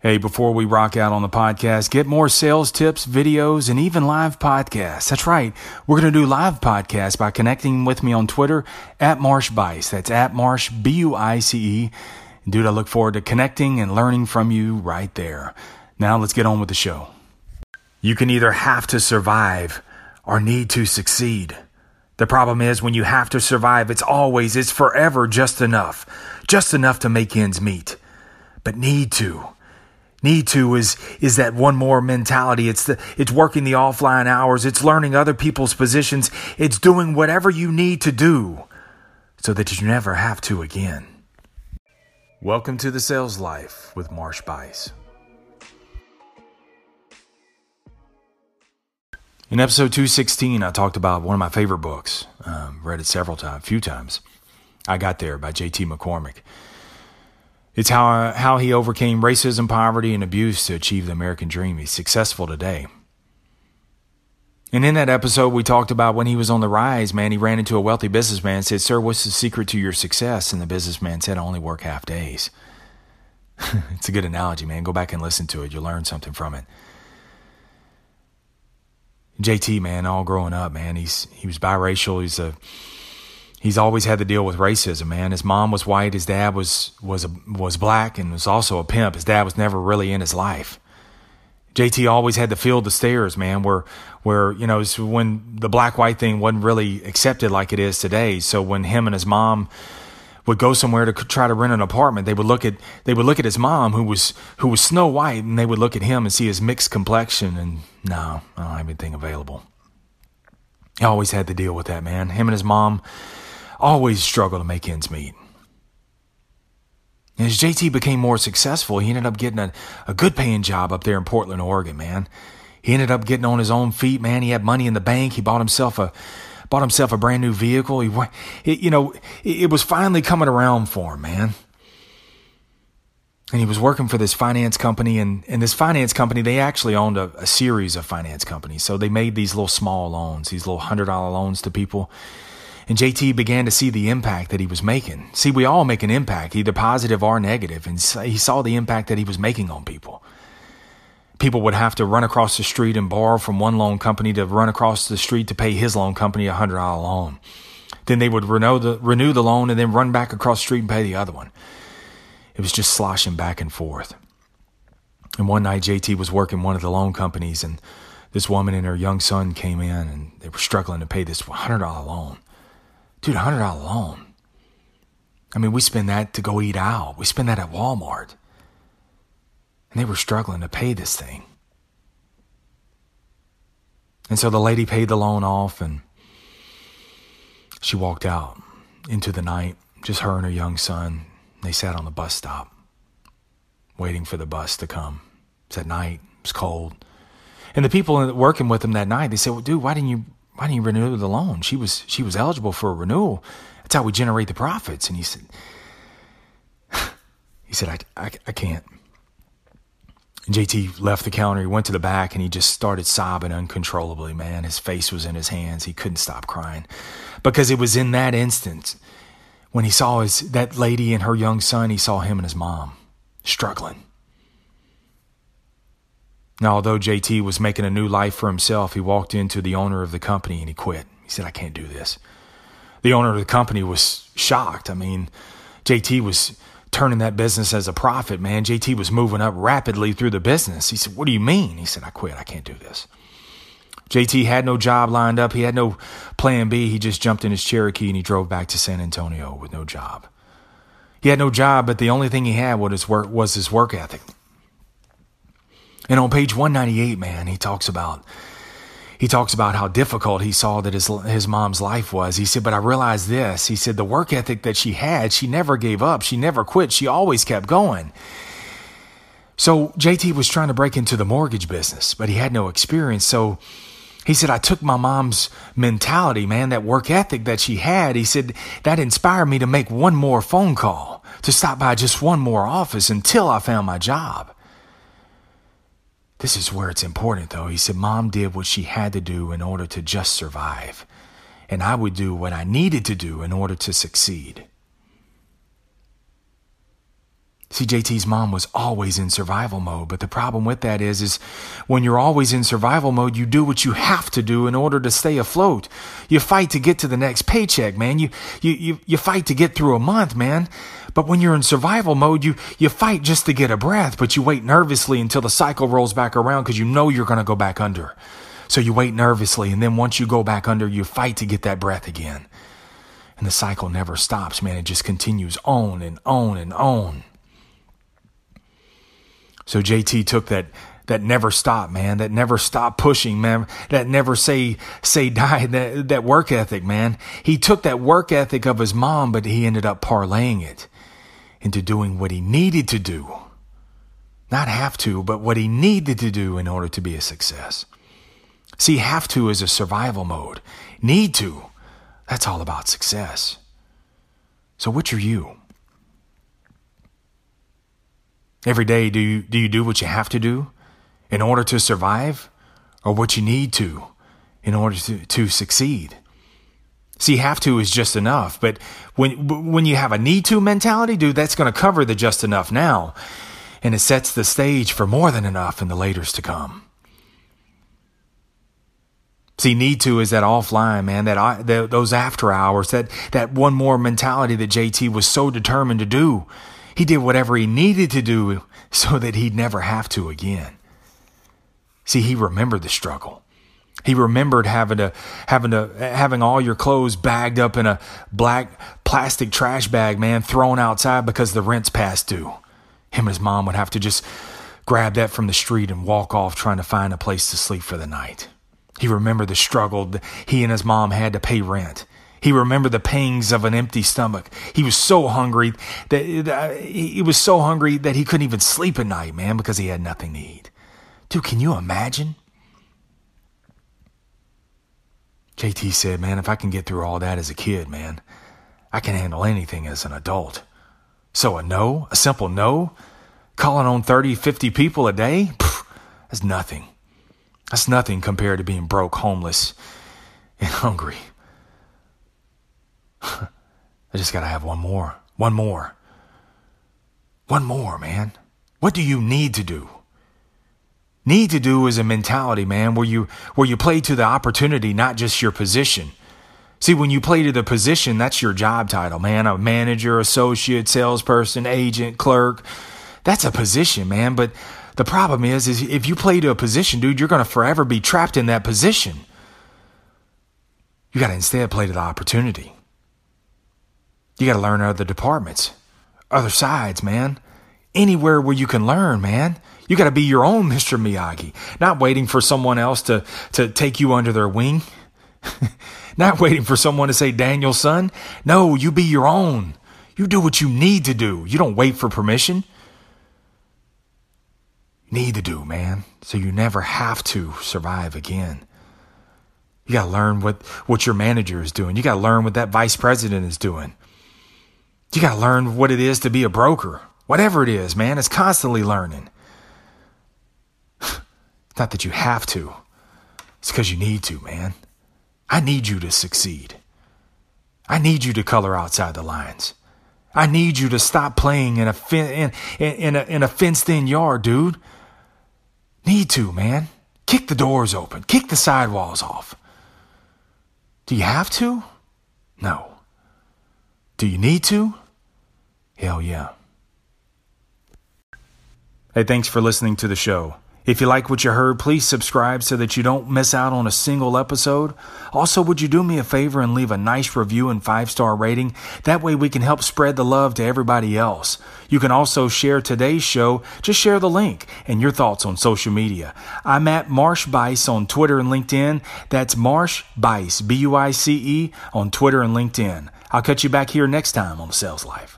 Hey, before we rock out on the podcast, get more sales tips, videos, and even live podcasts. That's right. We're going to do live podcasts by connecting with me on Twitter at Marsh Buice. That's at Marsh, B U I C E. Dude, I look forward to connecting and learning from you right there. Now let's get on with the show. You can either have to survive or need to succeed. The problem is when you have to survive, it's always, it's forever just enough. Just enough to make ends meet. But need to need to is is that one more mentality. It's the it's working the offline hours. It's learning other people's positions. It's doing whatever you need to do so that you never have to again. Welcome to the sales life with marsh Buice. in episode 216 i talked about one of my favorite books um, read it several times a few times. I got there by jt mccormick it's how, how he overcame racism, poverty, and abuse to achieve the American dream. He's successful today. And in that episode, we talked about when he was on the rise, man, he ran into a wealthy businessman and said, Sir, what's the secret to your success? And the businessman said, I only work half days. it's a good analogy, man. Go back and listen to it. You'll learn something from it. JT, man, all growing up, man, he's he was biracial. He's a he's always had to deal with racism, man. His mom was white, his dad was was a, was black and was also a pimp. His dad was never really in his life. JT always had to feel the stares, man, where where you know when the black white thing wasn't really accepted like it is today. So when him and his mom would go somewhere to try to rent an apartment, they would look at they would look at his mom who was who was Snow White, and they would look at him and see his mixed complexion, and no, I don't have anything available. He always had to deal with that, man. Him and his mom always struggled to make ends meet. As JT became more successful, he ended up getting a, a good paying job up there in Portland, Oregon, man. He ended up getting on his own feet, man. He had money in the bank. He bought himself a bought himself a brand new vehicle. He, it, you know, it, it was finally coming around for him, man. And he was working for this finance company, and, and this finance company, they actually owned a, a series of finance companies. So they made these little small loans, these little $100 loans to people. And JT began to see the impact that he was making. See, we all make an impact, either positive or negative, and he saw the impact that he was making on people. People would have to run across the street and borrow from one loan company to run across the street to pay his loan company a hundred dollar loan. Then they would renew the renew the loan and then run back across the street and pay the other one. It was just sloshing back and forth. And one night JT was working one of the loan companies and this woman and her young son came in and they were struggling to pay this $100 loan. Dude, a hundred dollar loan. I mean, we spend that to go eat out. We spend that at Walmart. And they were struggling to pay this thing. And so the lady paid the loan off and she walked out into the night, just her and her young son. They sat on the bus stop, waiting for the bus to come. It's at night, it's cold. And the people working with them that night, they said, Well, dude, why didn't you why didn't you renew the loan? She was she was eligible for a renewal. That's how we generate the profits. And he said, he said, I, I, I can't. And JT left the counter. He went to the back and he just started sobbing uncontrollably, man. His face was in his hands. He couldn't stop crying because it was in that instant when he saw his, that lady and her young son, he saw him and his mom struggling. Now, although JT was making a new life for himself, he walked into the owner of the company and he quit. He said, I can't do this. The owner of the company was shocked. I mean, JT was turning that business as a profit, man. JT was moving up rapidly through the business. He said, What do you mean? He said, I quit. I can't do this. JT had no job lined up. He had no plan B. He just jumped in his Cherokee and he drove back to San Antonio with no job. He had no job, but the only thing he had was his work, was his work ethic. And on page 198, man, he talks about he talks about how difficult he saw that his his mom's life was. He said, "But I realized this." He said, "The work ethic that she had, she never gave up. She never quit. She always kept going." So JT was trying to break into the mortgage business, but he had no experience. So he said, I took my mom's mentality, man, that work ethic that she had. He said, that inspired me to make one more phone call, to stop by just one more office until I found my job. This is where it's important, though. He said, Mom did what she had to do in order to just survive, and I would do what I needed to do in order to succeed. See, JT's mom was always in survival mode, but the problem with that is, is when you're always in survival mode, you do what you have to do in order to stay afloat. You fight to get to the next paycheck, man. You, you, you, you fight to get through a month, man. But when you're in survival mode, you, you fight just to get a breath, but you wait nervously until the cycle rolls back around because you know you're going to go back under. So you wait nervously, and then once you go back under, you fight to get that breath again. And the cycle never stops, man. It just continues on and on and on. So JT took that that never stop, man, that never stop pushing, man, that never say say die, that that work ethic, man. He took that work ethic of his mom, but he ended up parlaying it into doing what he needed to do. Not have to, but what he needed to do in order to be a success. See, have to is a survival mode. Need to, that's all about success. So, which are you? Every day, do you, do you do what you have to do in order to survive or what you need to in order to, to succeed? See, have to is just enough, but when, when you have a need to mentality, dude, that's going to cover the just enough now. And it sets the stage for more than enough in the laters to come. See, need to is that offline, man, that, that those after hours, that, that one more mentality that JT was so determined to do. He did whatever he needed to do so that he'd never have to again. See, he remembered the struggle. He remembered having to having to having all your clothes bagged up in a black plastic trash bag, man, thrown outside because the rent's past due. Him and his mom would have to just grab that from the street and walk off trying to find a place to sleep for the night. He remembered the struggle that he and his mom had to pay rent. He remembered the pangs of an empty stomach. He was so hungry that he was so hungry that he couldn't even sleep at night, man, because he had nothing to eat. Dude, can you imagine? JT said, man, if I can get through all that as a kid, man, I can handle anything as an adult. So a no, a simple no, calling on 30, 50 people a day, pff, that's nothing. That's nothing compared to being broke, homeless, and hungry. I just got to have one more. One more. One more, man. What do you need to do? Need to do is a mentality, man, where you where you play to the opportunity, not just your position. See, when you play to the position, that's your job title, man. A manager, associate, salesperson, agent, clerk. That's a position, man. But the problem is, is if you play to a position, dude, you're to forever be trapped in that position. You got to instead play to the opportunity. You got to learn other departments, other sides, man. Anywhere where you can learn, man. You got to be your own Mr. Miyagi, not waiting for someone else to, to take you under their wing. not waiting for someone to say, Daniel, son. No, you be your own. You do what you need to do. You don't wait for permission. Need to do, man. So you never have to survive again. You got to learn what, what your manager is doing. You got to learn what that vice president is doing. You got to learn what it is to be a broker. Whatever it is, man, it's constantly learning. It's not that you have to, it's because you need to, man. I need you to succeed. I need you to color outside the lines. I need you to stop playing in a, in, in, a, in a fenced in yard, dude. Need to, man. Kick the doors open, kick the sidewalls off. Do you have to? No. Do you need to? Hell yeah. Hey, thanks for listening to the show. If you like what you heard, please subscribe so that you don't miss out on a single episode. Also, would you do me a favor and leave a nice review and five star rating? That way we can help spread the love to everybody else. You can also share today's show. Just share the link and your thoughts on social media. I'm at Marsh Buice on Twitter and LinkedIn. That's Marsh Buice, B U I C E, on Twitter and LinkedIn. I'll catch you back here next time on Sales Life.